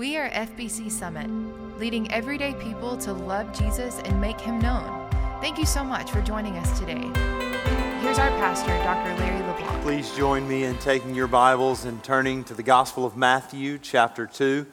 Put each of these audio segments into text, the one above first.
We are FBC Summit, leading everyday people to love Jesus and make him known. Thank you so much for joining us today. Here's our pastor, Dr. Larry LeBlanc. Please join me in taking your Bibles and turning to the Gospel of Matthew, chapter 2.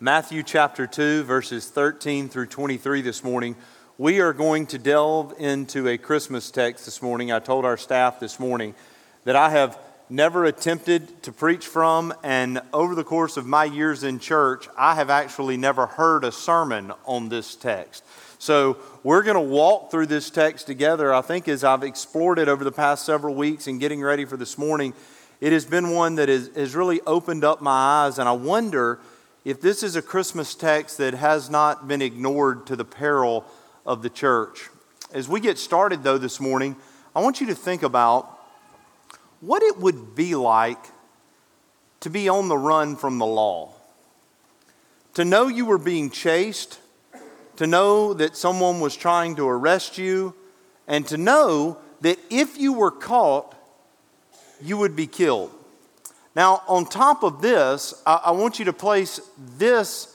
Matthew, chapter 2, verses 13 through 23 this morning. We are going to delve into a Christmas text this morning. I told our staff this morning that I have never attempted to preach from, and over the course of my years in church, I have actually never heard a sermon on this text. So, we're going to walk through this text together. I think as I've explored it over the past several weeks and getting ready for this morning, it has been one that is, has really opened up my eyes, and I wonder if this is a Christmas text that has not been ignored to the peril of the church. As we get started, though, this morning, I want you to think about what it would be like to be on the run from the law. To know you were being chased, to know that someone was trying to arrest you, and to know that if you were caught, you would be killed. Now, on top of this, I, I want you to place this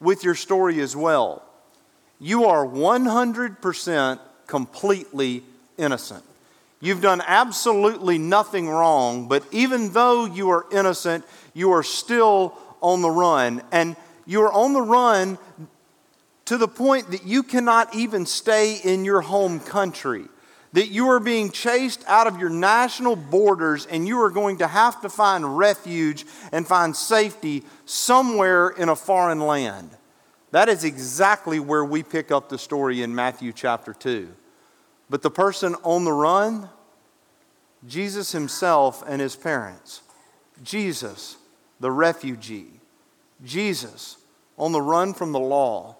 with your story as well. You are 100% completely innocent. You've done absolutely nothing wrong, but even though you are innocent, you are still on the run. And you are on the run to the point that you cannot even stay in your home country. That you are being chased out of your national borders and you are going to have to find refuge and find safety somewhere in a foreign land. That is exactly where we pick up the story in Matthew chapter 2. But the person on the run, Jesus himself and his parents. Jesus, the refugee. Jesus, on the run from the law.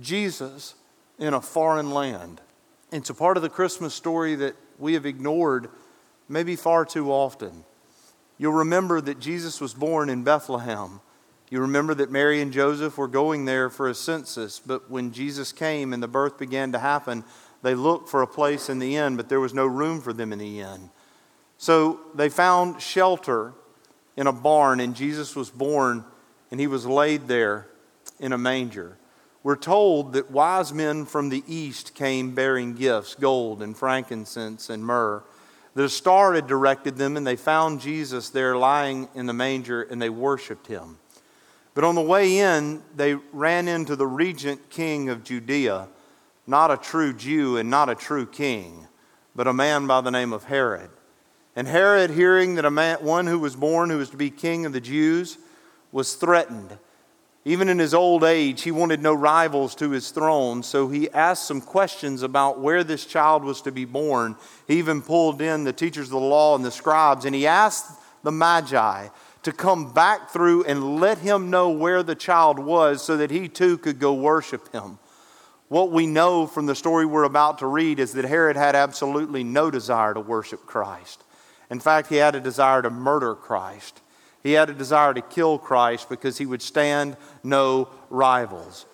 Jesus, in a foreign land. It's a part of the Christmas story that we have ignored maybe far too often. You'll remember that Jesus was born in Bethlehem. You remember that Mary and Joseph were going there for a census, but when Jesus came and the birth began to happen, they looked for a place in the inn, but there was no room for them in the inn. So they found shelter in a barn, and Jesus was born, and he was laid there in a manger. We're told that wise men from the east came bearing gifts gold and frankincense and myrrh. The star had directed them, and they found Jesus there lying in the manger, and they worshiped him. But on the way in, they ran into the regent king of Judea, not a true Jew and not a true king, but a man by the name of Herod. And Herod, hearing that a man, one who was born who was to be king of the Jews, was threatened even in his old age, he wanted no rivals to his throne, so he asked some questions about where this child was to be born. He even pulled in the teachers of the law and the scribes, and he asked the Magi to come back through and let him know where the child was so that he too could go worship him. What we know from the story we're about to read is that Herod had absolutely no desire to worship Christ. In fact, he had a desire to murder Christ. He had a desire to kill Christ because he would stand no rivals.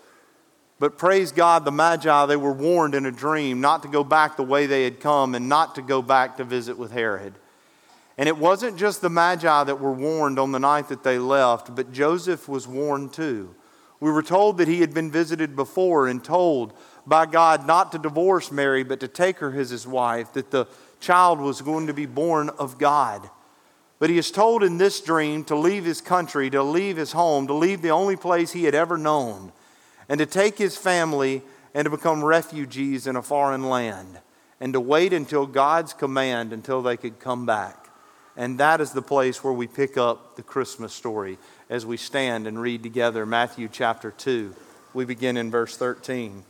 But praise God, the Magi, they were warned in a dream not to go back the way they had come and not to go back to visit with Herod. And it wasn't just the Magi that were warned on the night that they left, but Joseph was warned too. We were told that he had been visited before and told by God not to divorce Mary, but to take her as his wife, that the child was going to be born of God. But he is told in this dream to leave his country, to leave his home, to leave the only place he had ever known, and to take his family and to become refugees in a foreign land, and to wait until God's command until they could come back. And that is the place where we pick up the Christmas story as we stand and read together Matthew chapter 2. We begin in verse 13.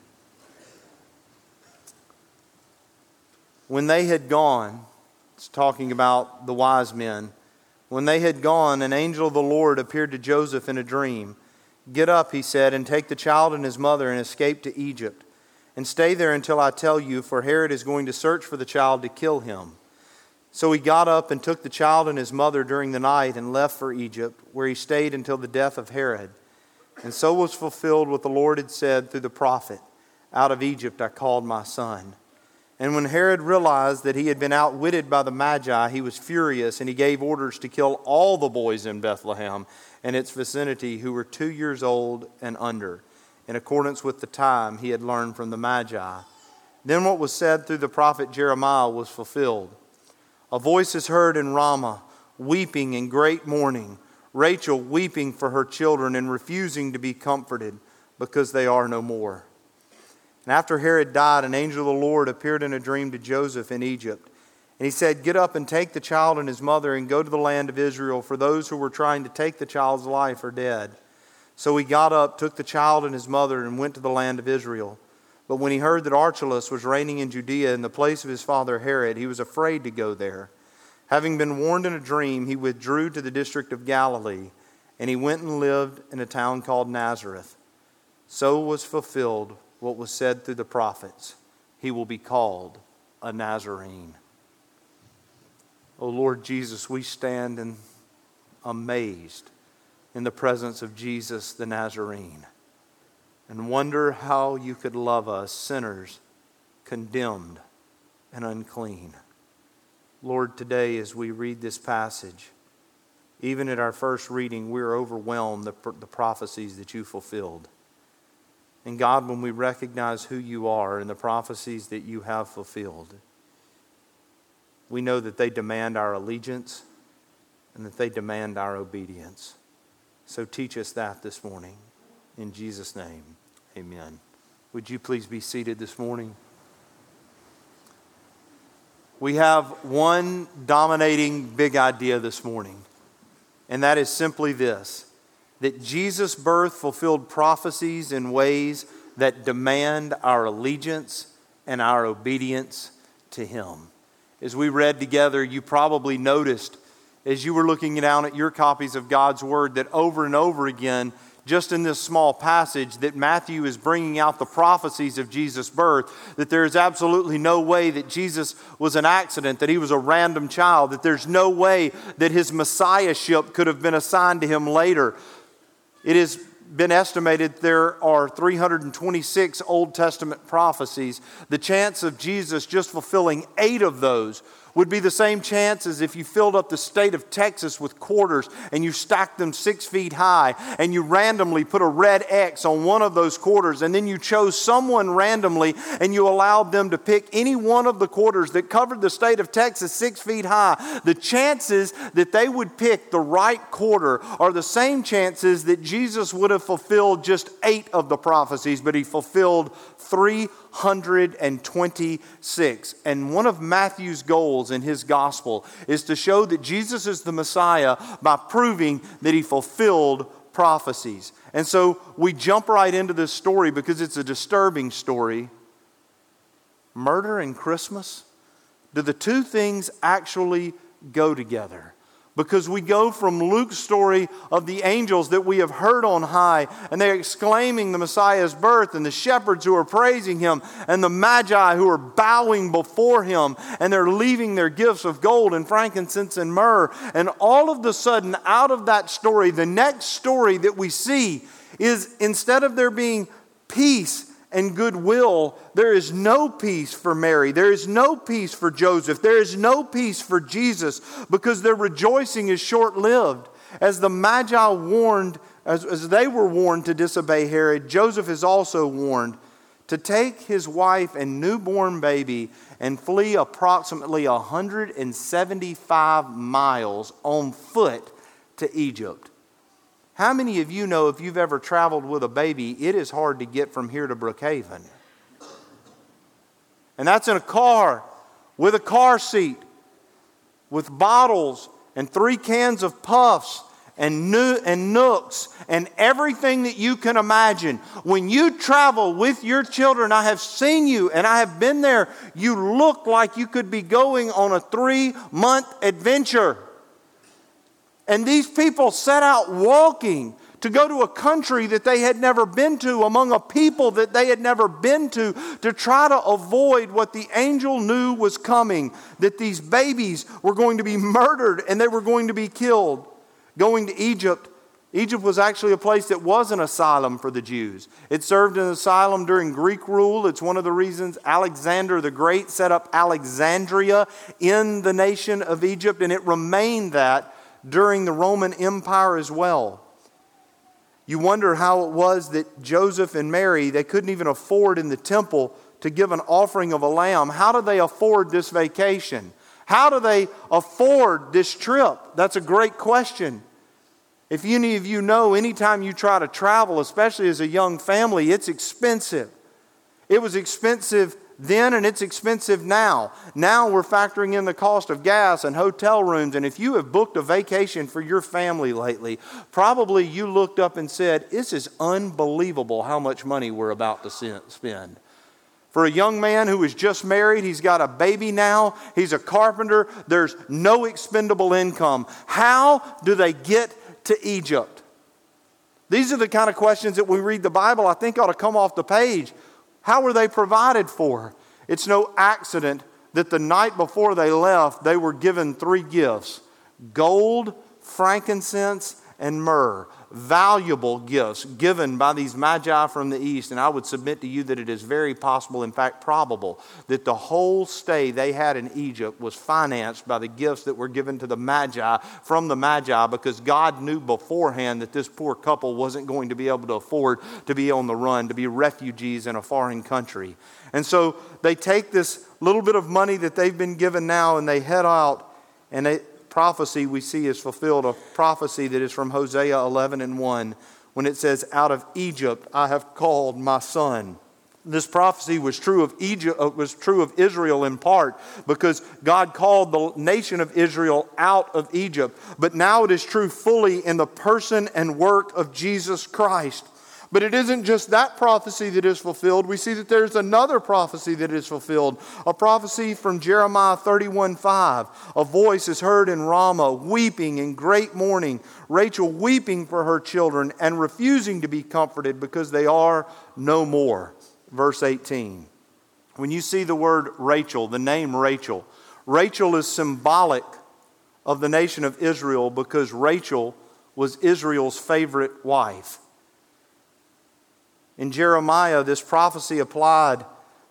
When they had gone, it's talking about the wise men. When they had gone, an angel of the Lord appeared to Joseph in a dream. Get up, he said, and take the child and his mother and escape to Egypt. And stay there until I tell you, for Herod is going to search for the child to kill him. So he got up and took the child and his mother during the night and left for Egypt, where he stayed until the death of Herod. And so was fulfilled what the Lord had said through the prophet Out of Egypt I called my son. And when Herod realized that he had been outwitted by the Magi, he was furious and he gave orders to kill all the boys in Bethlehem and its vicinity who were two years old and under, in accordance with the time he had learned from the Magi. Then what was said through the prophet Jeremiah was fulfilled. A voice is heard in Ramah, weeping in great mourning, Rachel weeping for her children and refusing to be comforted because they are no more. And after Herod died, an angel of the Lord appeared in a dream to Joseph in Egypt. And he said, Get up and take the child and his mother and go to the land of Israel, for those who were trying to take the child's life are dead. So he got up, took the child and his mother, and went to the land of Israel. But when he heard that Archelaus was reigning in Judea in the place of his father Herod, he was afraid to go there. Having been warned in a dream, he withdrew to the district of Galilee, and he went and lived in a town called Nazareth. So was fulfilled what was said through the prophets He will be called a Nazarene. O Lord Jesus, we stand in, amazed in the presence of Jesus the Nazarene and wonder how you could love us, sinners, condemned and unclean. Lord, today as we read this passage, even at our first reading, we're overwhelmed the, the prophecies that you fulfilled. And God, when we recognize who you are and the prophecies that you have fulfilled, we know that they demand our allegiance and that they demand our obedience. So teach us that this morning. In Jesus' name, amen. Would you please be seated this morning? We have one dominating big idea this morning, and that is simply this that Jesus' birth fulfilled prophecies in ways that demand our allegiance and our obedience to Him. As we read together, you probably noticed as you were looking down at your copies of God's Word that over and over again, just in this small passage, that Matthew is bringing out the prophecies of Jesus' birth, that there is absolutely no way that Jesus was an accident, that he was a random child, that there's no way that his messiahship could have been assigned to him later. It has been estimated there are 326 Old Testament prophecies. The chance of Jesus just fulfilling eight of those would be the same chance as if you filled up the state of Texas with quarters and you stacked them six feet high and you randomly put a red X on one of those quarters and then you chose someone randomly and you allowed them to pick any one of the quarters that covered the state of Texas six feet high. The chances that they would pick the right quarter are the same chances that Jesus would have fulfilled just eight of the prophecies, but he fulfilled 326. And one of Matthew's goals in his gospel is to show that Jesus is the Messiah by proving that he fulfilled prophecies. And so we jump right into this story because it's a disturbing story. Murder and Christmas? Do the two things actually go together? Because we go from Luke's story of the angels that we have heard on high, and they're exclaiming the Messiah's birth, and the shepherds who are praising him, and the magi who are bowing before him, and they're leaving their gifts of gold and frankincense and myrrh. And all of the sudden, out of that story, the next story that we see is instead of there being peace and goodwill, there is no peace for Mary. There is no peace for Joseph. There is no peace for Jesus because their rejoicing is short lived. As the Magi warned, as, as they were warned to disobey Herod, Joseph is also warned to take his wife and newborn baby and flee approximately 175 miles on foot to Egypt. How many of you know if you've ever traveled with a baby, it is hard to get from here to Brookhaven? And that's in a car with a car seat, with bottles and three cans of puffs and, new, and nooks and everything that you can imagine. When you travel with your children, I have seen you and I have been there, you look like you could be going on a three month adventure. And these people set out walking to go to a country that they had never been to, among a people that they had never been to, to try to avoid what the angel knew was coming that these babies were going to be murdered and they were going to be killed. Going to Egypt Egypt was actually a place that was an asylum for the Jews. It served an asylum during Greek rule. It's one of the reasons Alexander the Great set up Alexandria in the nation of Egypt, and it remained that during the Roman Empire as well. You wonder how it was that Joseph and Mary, they couldn't even afford in the temple to give an offering of a lamb. How do they afford this vacation? How do they afford this trip? That's a great question. If any of you know, anytime you try to travel, especially as a young family, it's expensive. It was expensive then and it's expensive now. Now we're factoring in the cost of gas and hotel rooms. And if you have booked a vacation for your family lately, probably you looked up and said, This is unbelievable how much money we're about to spend. For a young man who is just married, he's got a baby now, he's a carpenter, there's no expendable income. How do they get to Egypt? These are the kind of questions that we read the Bible, I think ought to come off the page. How were they provided for? It's no accident that the night before they left, they were given three gifts gold, frankincense, and myrrh valuable gifts given by these magi from the east. And I would submit to you that it is very possible, in fact, probable, that the whole stay they had in Egypt was financed by the gifts that were given to the magi from the magi because God knew beforehand that this poor couple wasn't going to be able to afford to be on the run, to be refugees in a foreign country. And so they take this little bit of money that they've been given now and they head out and they prophecy we see is fulfilled, a prophecy that is from Hosea 11 and 1, when it says, Out of Egypt I have called my son. This prophecy was true of Egypt, uh, was true of Israel in part because God called the nation of Israel out of Egypt. But now it is true fully in the person and work of Jesus Christ. But it isn't just that prophecy that is fulfilled. We see that there's another prophecy that is fulfilled. A prophecy from Jeremiah 31 5. A voice is heard in Ramah, weeping in great mourning. Rachel weeping for her children and refusing to be comforted because they are no more. Verse 18. When you see the word Rachel, the name Rachel, Rachel is symbolic of the nation of Israel because Rachel was Israel's favorite wife. In Jeremiah, this prophecy applied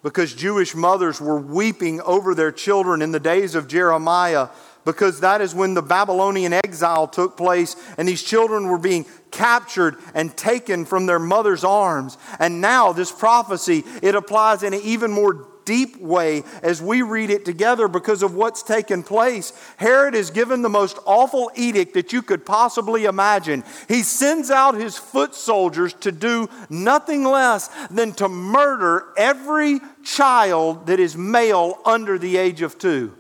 because Jewish mothers were weeping over their children in the days of Jeremiah because that is when the Babylonian exile took place and these children were being captured and taken from their mother's arms. And now this prophecy, it applies in an even more deep way as we read it together because of what's taken place. Herod is given the most awful edict that you could possibly imagine. He sends out his foot soldiers to do nothing less than to murder every child that is male under the age of two.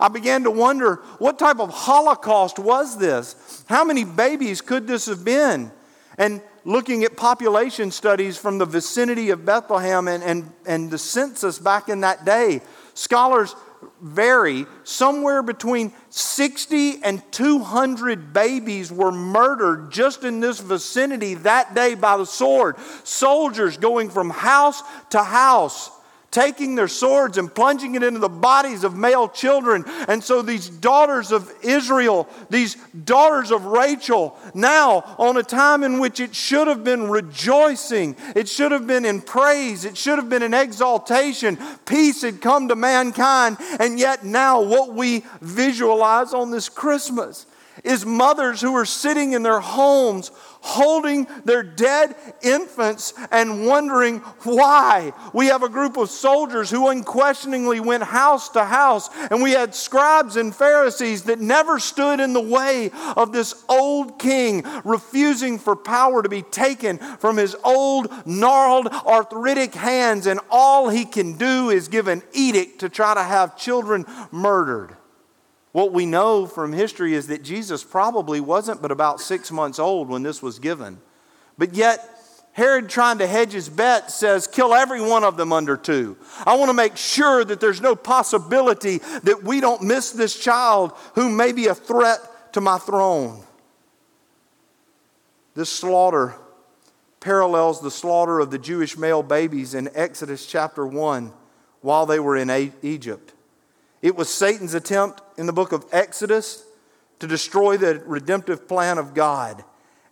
I began to wonder what type of Holocaust was this? How many babies could this have been? And looking at population studies from the vicinity of Bethlehem and, and, and the census back in that day, scholars vary. Somewhere between 60 and 200 babies were murdered just in this vicinity that day by the sword. Soldiers going from house to house taking their swords and plunging it into the bodies of male children. And so these daughters of Israel, these daughters of Rachel, now on a time in which it should have been rejoicing, it should have been in praise, it should have been in exaltation, peace had come to mankind, and yet now what we visualize on this Christmas is mothers who are sitting in their homes holding their dead infants and wondering why. We have a group of soldiers who unquestioningly went house to house, and we had scribes and Pharisees that never stood in the way of this old king refusing for power to be taken from his old, gnarled, arthritic hands, and all he can do is give an edict to try to have children murdered. What we know from history is that Jesus probably wasn't but about six months old when this was given. But yet, Herod, trying to hedge his bet, says, Kill every one of them under two. I want to make sure that there's no possibility that we don't miss this child who may be a threat to my throne. This slaughter parallels the slaughter of the Jewish male babies in Exodus chapter 1 while they were in Egypt. It was Satan's attempt in the book of Exodus to destroy the redemptive plan of God.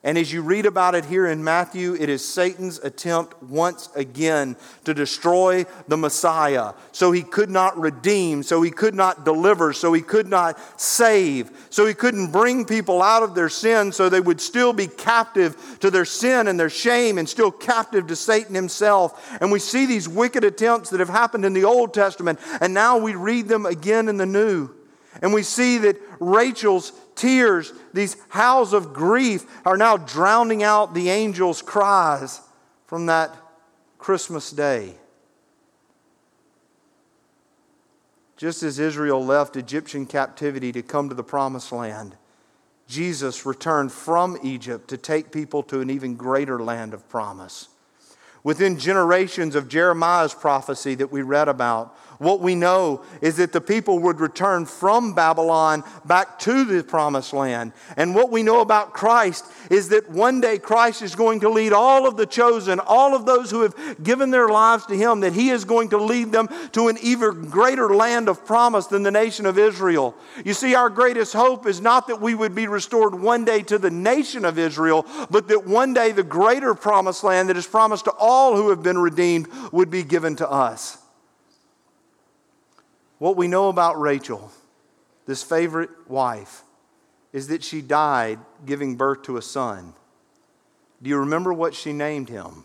And as you read about it here in Matthew, it is Satan's attempt once again to destroy the Messiah. So he could not redeem, so he could not deliver, so he could not save, so he couldn't bring people out of their sin, so they would still be captive to their sin and their shame and still captive to Satan himself. And we see these wicked attempts that have happened in the Old Testament, and now we read them again in the New. And we see that Rachel's tears, these howls of grief, are now drowning out the angel's cries from that Christmas day. Just as Israel left Egyptian captivity to come to the promised land, Jesus returned from Egypt to take people to an even greater land of promise. Within generations of Jeremiah's prophecy that we read about, what we know is that the people would return from Babylon back to the promised land. And what we know about Christ is that one day Christ is going to lead all of the chosen, all of those who have given their lives to Him, that He is going to lead them to an even greater land of promise than the nation of Israel. You see, our greatest hope is not that we would be restored one day to the nation of Israel, but that one day the greater promised land that is promised to all who have been redeemed would be given to us. What we know about Rachel, this favorite wife, is that she died giving birth to a son. Do you remember what she named him?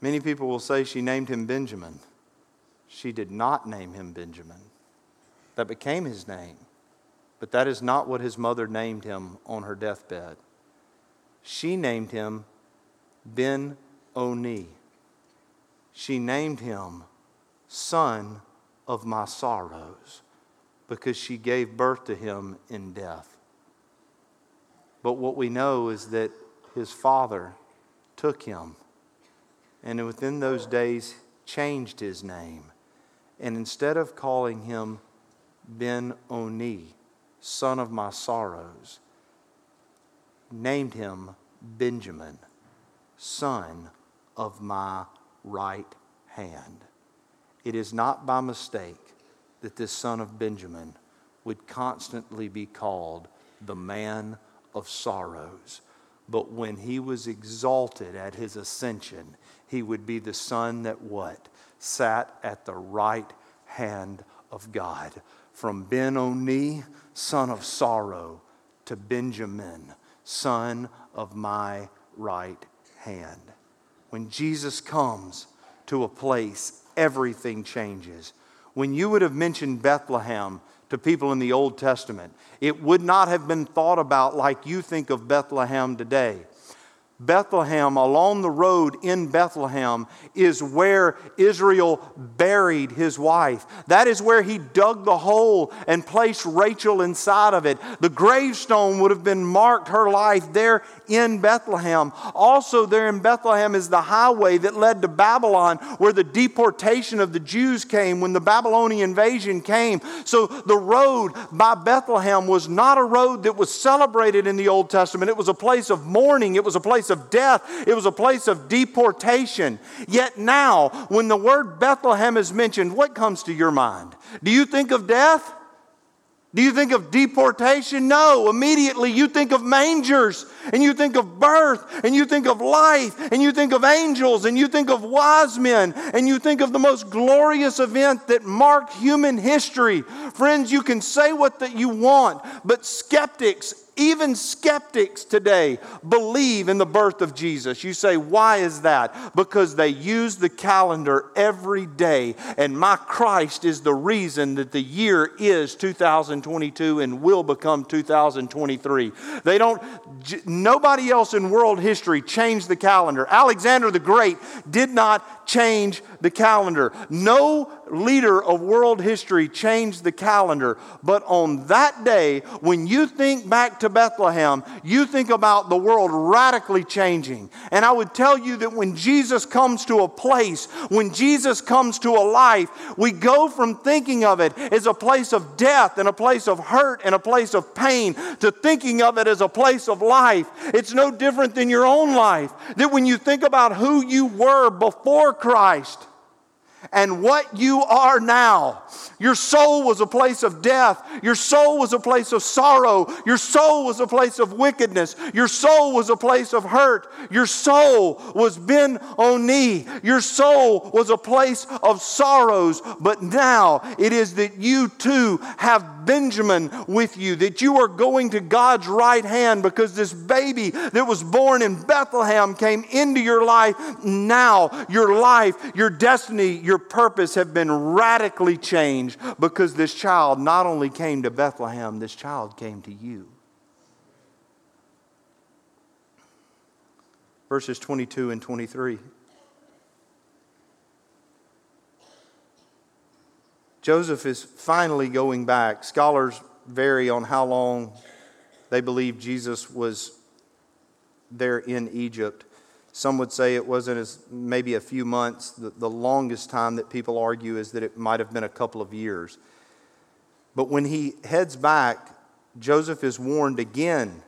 Many people will say she named him Benjamin. She did not name him Benjamin. That became his name. But that is not what his mother named him on her deathbed. She named him Ben Oni. She named him son of my sorrows, because she gave birth to him in death. But what we know is that his father took him and within those days changed his name. And instead of calling him Ben Oni, son of my sorrows, named him Benjamin, son of my right hand. It is not by mistake that this son of Benjamin would constantly be called the man of sorrows. But when he was exalted at his ascension, he would be the son that what? Sat at the right hand of God. From Ben Oni, son of sorrow, to Benjamin, son of my right hand. When Jesus comes to a place everything changes. When you would have mentioned Bethlehem to people in the Old Testament, it would not have been thought about like you think of Bethlehem today. Bethlehem, along the road in Bethlehem, is where Israel buried his wife. That is where he dug the hole and placed Rachel inside of it. The gravestone would have been marked her life there in Bethlehem. Also, there in Bethlehem is the highway that led to Babylon, where the deportation of the Jews came when the Babylonian invasion came. So, the road by Bethlehem was not a road that was celebrated in the Old Testament, it was a place of mourning, it was a place of death, it was a place of deportation. Yet now, when the word Bethlehem is mentioned, what comes to your mind? Do you think of death? Do you think of deportation? No. Immediately you think of mangers and you think of birth and you think of life and you think of angels and you think of wise men and you think of the most glorious event that marked human history. Friends, you can say what that you want, but skeptics even skeptics today believe in the birth of Jesus. You say, why is that? Because they use the calendar every day, and my Christ is the reason that the year is 2022 and will become 2023. They don't, nobody else in world history changed the calendar. Alexander the Great did not change the calendar. No leader of world history changed the calendar. But on that day, when you think back to Bethlehem, you think about the world radically changing. And I would tell you that when Jesus comes to a place, when Jesus comes to a life, we go from thinking of it as a place of death and a place of hurt and a place of pain to thinking of it as a place of life. It's no different than your own life. That when you think about who you were before Christ, and what you are now. Your soul was a place of death. Your soul was a place of sorrow. Your soul was a place of wickedness. Your soul was a place of hurt. Your soul was Ben Oni. Your soul was a place of sorrows. But now it is that you too have Benjamin with you, that you are going to God's right hand because this baby that was born in Bethlehem came into your life. Now your life, your destiny, your purpose have been radically changed because this child not only came to Bethlehem, this child came to you. Verses 22 and 23. Joseph is finally going back. Scholars vary on how long they believe Jesus was there in Egypt. Some would say it wasn't as maybe a few months. The, the longest time that people argue is that it might have been a couple of years. But when he heads back, Joseph is warned again,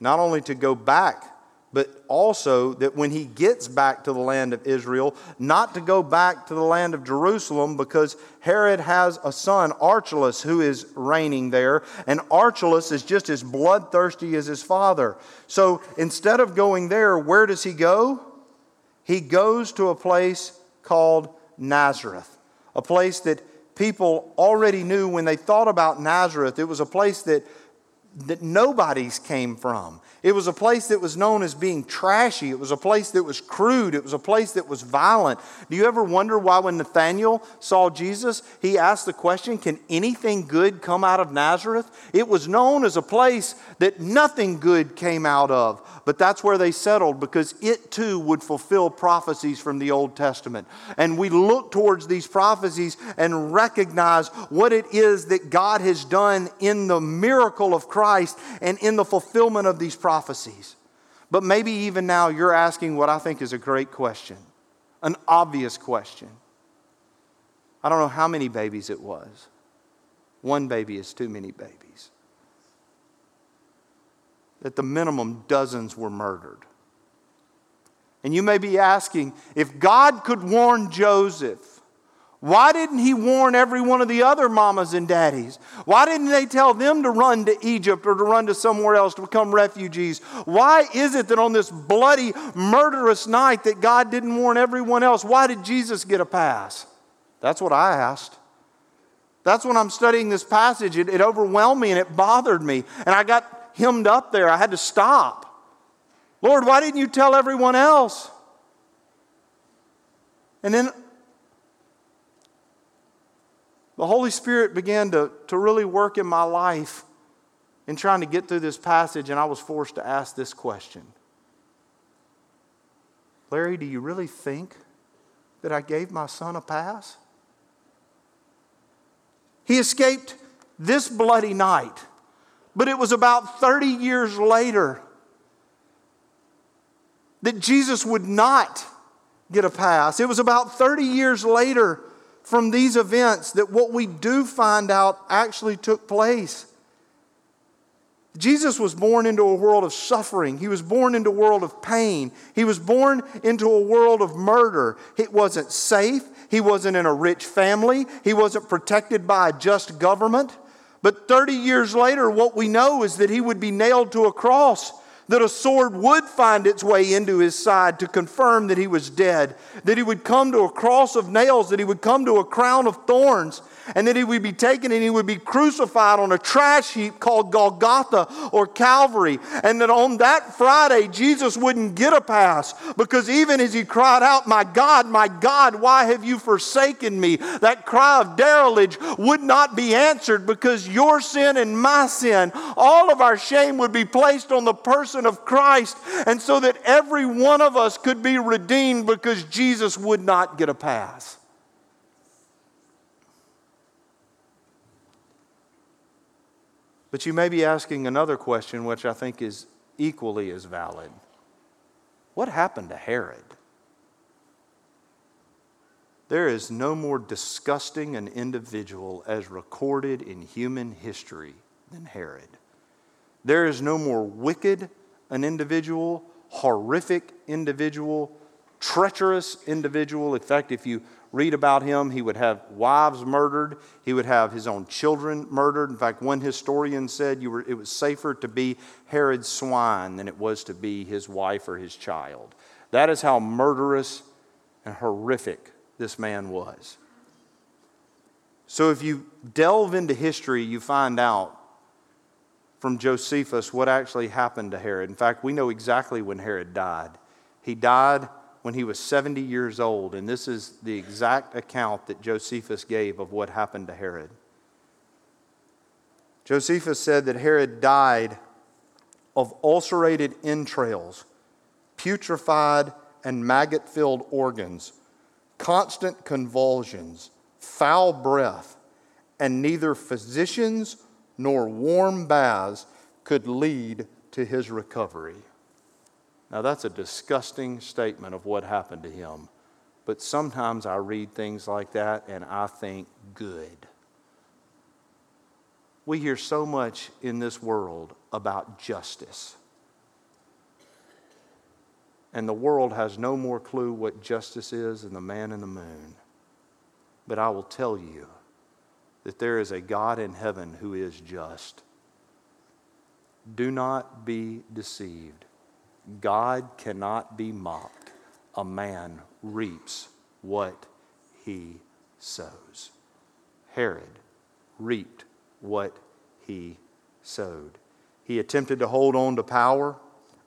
not only to go back but also that when he gets back to the land of Israel, not to go back to the land of Jerusalem because Herod has a son, Archelaus, who is reigning there, and Archelaus is just as bloodthirsty as his father. So instead of going there, where does he go? He goes to a place called Nazareth, a place that people already knew when they thought about Nazareth. It was a place that, that nobody's came from. It was a place that was known as being trashy. It was a place that was crude. It was a place that was violent. Do you ever wonder why, when Nathanael saw Jesus, he asked the question, Can anything good come out of Nazareth? It was known as a place that nothing good came out of. But that's where they settled because it too would fulfill prophecies from the Old Testament. And we look towards these prophecies and recognize what it is that God has done in the miracle of Christ and in the fulfillment of these prophecies. But maybe even now you're asking what I think is a great question, an obvious question. I don't know how many babies it was. One baby is too many babies at the minimum, dozens were murdered. And you may be asking if God could warn Joseph, why didn't he warn every one of the other mamas and daddies? Why didn't they tell them to run to Egypt or to run to somewhere else to become refugees? Why is it that on this bloody, murderous night that God didn't warn everyone else? Why did Jesus get a pass? That's what I asked. That's when I'm studying this passage. It, it overwhelmed me and it bothered me. And I got hemmed up there. I had to stop. Lord, why didn't you tell everyone else? And then the Holy Spirit began to, to really work in my life in trying to get through this passage, and I was forced to ask this question Larry, do you really think that I gave my son a pass? He escaped this bloody night. But it was about 30 years later that Jesus would not get a pass. It was about 30 years later from these events that what we do find out actually took place. Jesus was born into a world of suffering. He was born into a world of pain. He was born into a world of murder. It wasn't safe. He wasn't in a rich family. He wasn't protected by a just government. But 30 years later, what we know is that he would be nailed to a cross, that a sword would find its way into his side to confirm that he was dead, that he would come to a cross of nails, that he would come to a crown of thorns, and that he would be taken and he would be crucified on a trash heap called Golgotha or Calvary. And that on that Friday, Jesus wouldn't get a pass because even as he cried out, My God, my God, why have you forsaken me? That cry of derelict would not be answered because your sin and my sin, all of our shame would be placed on the person of Christ. And so that every one of us could be redeemed because Jesus would not get a pass. But you may be asking another question, which I think is equally as valid. What happened to Herod? There is no more disgusting an individual as recorded in human history than Herod. There is no more wicked an individual, horrific individual, treacherous individual. In fact, if you read about him, he would have wives murdered, he would have his own children murdered. In fact, one historian said were, it was safer to be Herod's swine than it was to be his wife or his child. That is how murderous and horrific this man was. So, if you delve into history, you find out from Josephus what actually happened to Herod. In fact, we know exactly when Herod died. He died when he was 70 years old, and this is the exact account that Josephus gave of what happened to Herod. Josephus said that Herod died of ulcerated entrails, putrefied and maggot filled organs, constant convulsions, foul breath, and neither physicians nor warm baths could lead to his recovery. Now, that's a disgusting statement of what happened to him. But sometimes I read things like that and I think, good. We hear so much in this world about justice. And the world has no more clue what justice is than the man in the moon. But I will tell you that there is a God in heaven who is just. Do not be deceived. God cannot be mocked. A man reaps what he sows. Herod reaped what he sowed. He attempted to hold on to power,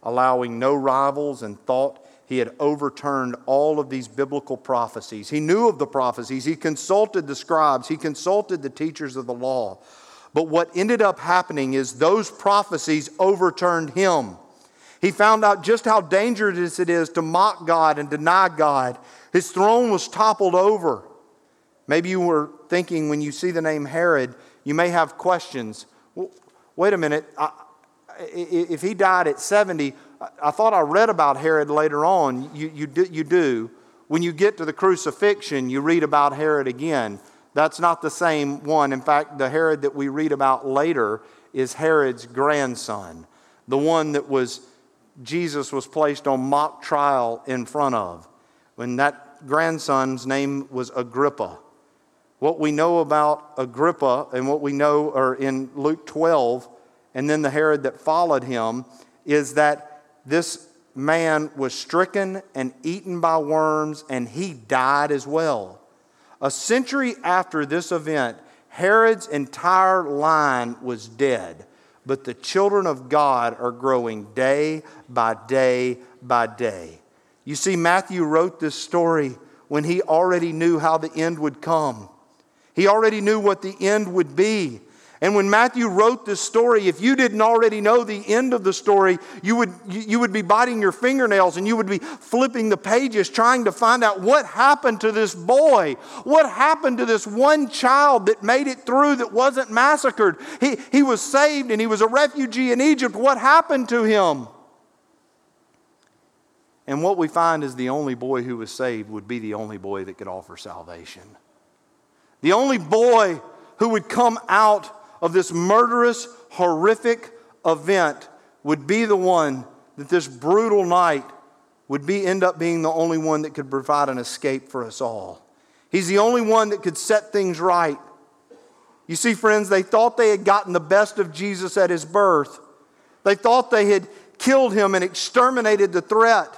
allowing no rivals, and thought he had overturned all of these biblical prophecies. He knew of the prophecies. He consulted the scribes. He consulted the teachers of the law. But what ended up happening is those prophecies overturned him. He found out just how dangerous it is to mock God and deny God. His throne was toppled over. Maybe you were thinking when you see the name Herod, you may have questions. Well, wait a minute. I, if he died at 70, I thought I read about Herod later on. You, you, do, you do. When you get to the crucifixion, you read about Herod again. That's not the same one. In fact, the Herod that we read about later is Herod's grandson, the one that was Jesus was placed on mock trial in front of. When that grandson's name was Agrippa. What we know about Agrippa and what we know are in Luke 12 and then the Herod that followed him is that this man was stricken and eaten by worms, and he died as well. A century after this event, Herod's entire line was dead, but the children of God are growing day by day by day. You see, Matthew wrote this story when he already knew how the end would come. He already knew what the end would be. And when Matthew wrote this story, if you didn't already know the end of the story, you would, you would be biting your fingernails and you would be flipping the pages trying to find out what happened to this boy. What happened to this one child that made it through that wasn't massacred? He, he was saved and he was a refugee in Egypt. What happened to him? And what we find is the only boy who was saved would be the only boy that could offer salvation. The only boy who would come out of this murderous, horrific event would be the one that this brutal night would be end up being the only one that could provide an escape for us all. He's the only one that could set things right. You see, friends, they thought they had gotten the best of Jesus at his birth. They thought they had killed him and exterminated the threat.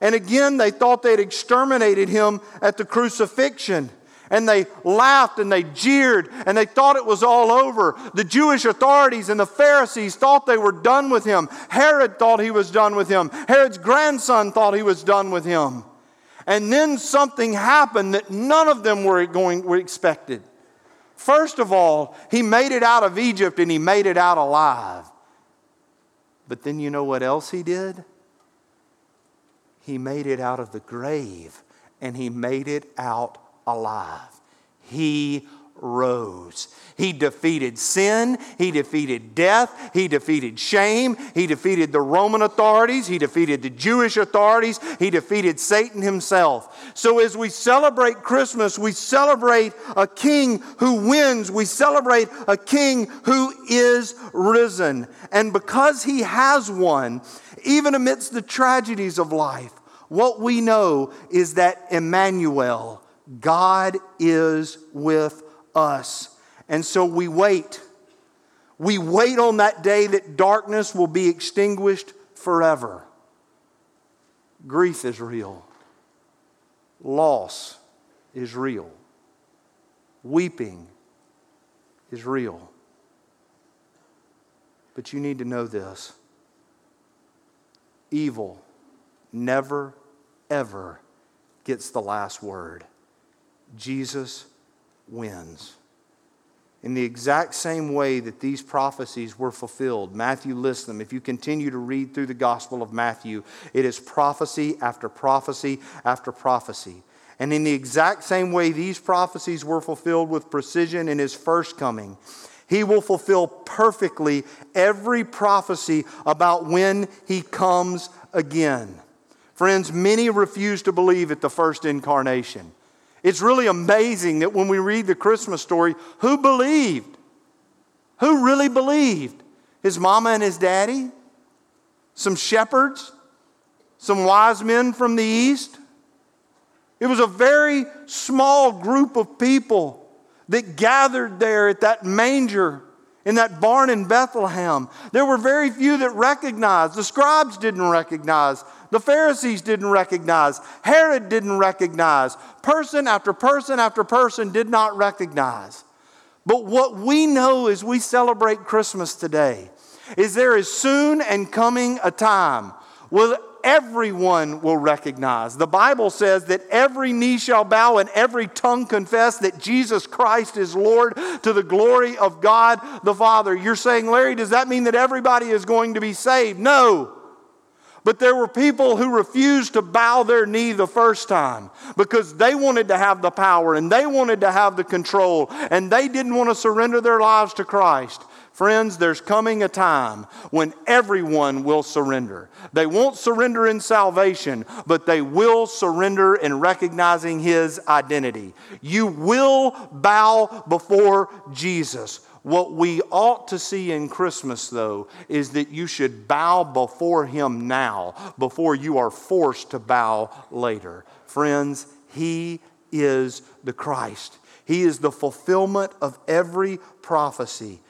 And again, they thought they had exterminated him at the crucifixion and they laughed and they jeered and they thought it was all over. The Jewish authorities and the Pharisees thought they were done with him. Herod thought he was done with him. Herod's grandson thought he was done with him. And then something happened that none of them were going were expected. First of all, he made it out of Egypt and he made it out alive. But then you know what else he did? He made it out of the grave and he made it out alive. He rose. He defeated sin. He defeated death. He defeated shame. He defeated the Roman authorities. He defeated the Jewish authorities. He defeated Satan himself. So as we celebrate Christmas, we celebrate a king who wins. We celebrate a king who is risen. And because he has won, even amidst the tragedies of life, what we know is that Emmanuel, God is with us. And so we wait. We wait on that day that darkness will be extinguished forever. Grief is real, loss is real, weeping is real. But you need to know this evil never, ever gets the last word. Jesus wins. In the exact same way that these prophecies were fulfilled, Matthew lists them. If you continue to read through the Gospel of Matthew, it is prophecy after prophecy after prophecy. And in the exact same way these prophecies were fulfilled with precision in his first coming, he will fulfill perfectly every prophecy about when he comes again. Friends, many refuse to believe at the first incarnation. It's really amazing that when we read the Christmas story, who believed? Who really believed? His mama and his daddy? Some shepherds? Some wise men from the east? It was a very small group of people that gathered there at that manger in that barn in Bethlehem. There were very few that recognized. The scribes didn't recognize. The Pharisees didn't recognize. Herod didn't recognize. Person after person after person did not recognize. But what we know as we celebrate Christmas today is there is soon and coming a time where everyone will recognize. The Bible says that every knee shall bow and every tongue confess that Jesus Christ is Lord to the glory of God the Father. You're saying, Larry, does that mean that everybody is going to be saved? No. But there were people who refused to bow their knee the first time because they wanted to have the power and they wanted to have the control and they didn't want to surrender their lives to Christ. Friends, there's coming a time when everyone will surrender. They won't surrender in salvation, but they will surrender in recognizing His identity. You will bow before Jesus. What we ought to see in Christmas, though, is that you should bow before Him now before you are forced to bow later. Friends, He is the Christ. He is the fulfillment of every prophecy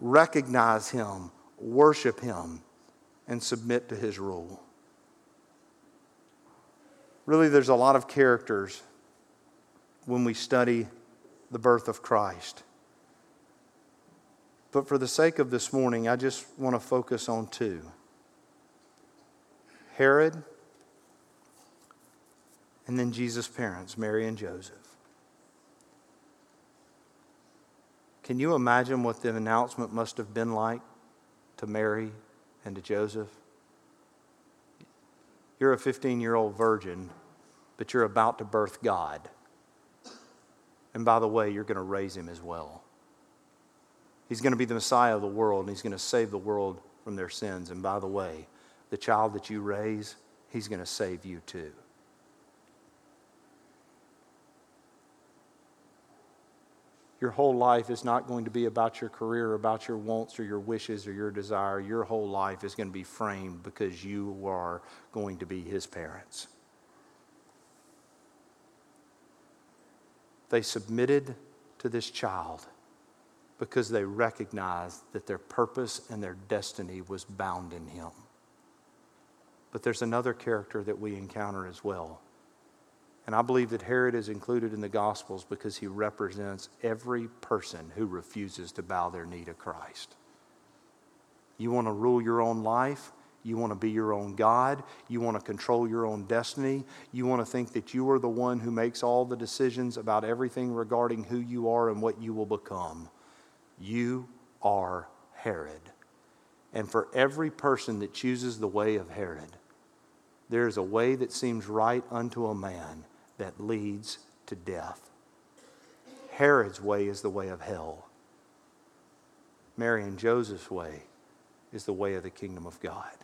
recognize Him, worship Him, and submit to His rule. Really, there's a lot of characters when we study the birth of Christ. But for the sake of this morning, I just want to focus on two Herod, and then Jesus' parents, Mary and Joseph. Can you imagine what the announcement must have been like to Mary and to Joseph? You're a 15 year old virgin, but you're about to birth God. And by the way, you're going to raise him as well. He's going to be the Messiah of the world, and he's going to save the world from their sins. And by the way, the child that you raise, he's going to save you too. Your whole life is not going to be about your career, about your wants or your wishes or your desire. Your whole life is going to be framed because you are going to be his parents. They submitted to this child because they recognized that their purpose and their destiny was bound in him. But there's another character that we encounter as well. And I believe that Herod is included in the Gospels because he represents every person who refuses to bow their knee to Christ. You want to rule your own life? You want to be your own God. You want to control your own destiny. You want to think that you are the one who makes all the decisions about everything regarding who you are and what you will become. You are Herod. And for every person that chooses the way of Herod, there is a way that seems right unto a man, that leads to death. Herod's way is the way of hell. Mary and Joseph's way is the way of the kingdom of God.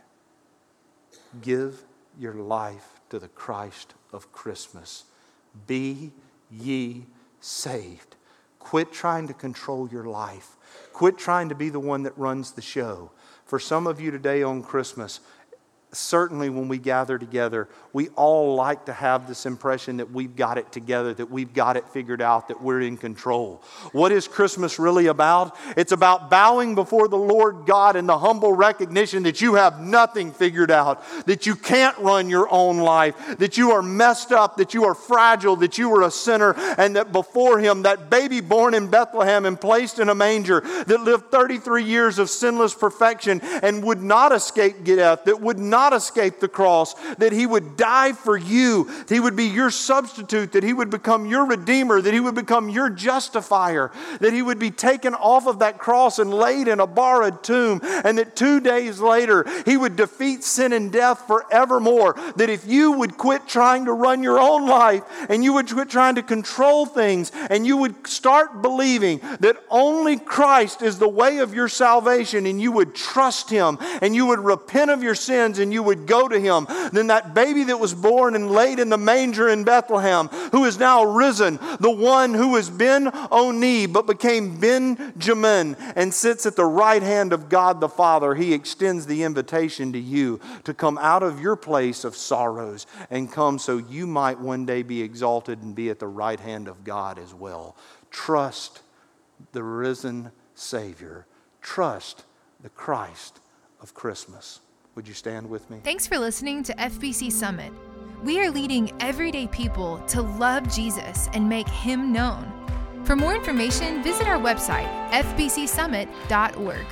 Give your life to the Christ of Christmas. Be ye saved. Quit trying to control your life. Quit trying to be the one that runs the show. For some of you today on Christmas, certainly when we gather together, we all like to have this impression that we've got it together, that we've got it figured out, that we're in control. What is Christmas really about? It's about bowing before the Lord God in the humble recognition that you have nothing figured out, that you can't run your own life, that you are messed up, that you are fragile, that you are a sinner, and that before Him, that baby born in Bethlehem and placed in a manger that lived 33 years of sinless perfection and would not escape death, that would not not escape the cross, that he would die for you, he would be your substitute, that he would become your redeemer, that he would become your justifier, that he would be taken off of that cross and laid in a borrowed tomb, and that two days later he would defeat sin and death forevermore. That if you would quit trying to run your own life and you would quit trying to control things and you would start believing that only Christ is the way of your salvation and you would trust him and you would repent of your sins and you would go to him. Then that baby that was born and laid in the manger in Bethlehem, who is now risen, the one who has been Oni but became Benjamin and sits at the right hand of God the Father, he extends the invitation to you to come out of your place of sorrows and come so you might one day be exalted and be at the right hand of God as well. Trust the risen Savior. Trust the Christ of Christmas. Would you stand with me? Thanks for listening to FBC Summit. We are leading everyday people to love Jesus and make him known. For more information, visit our website, fbcsummit.org.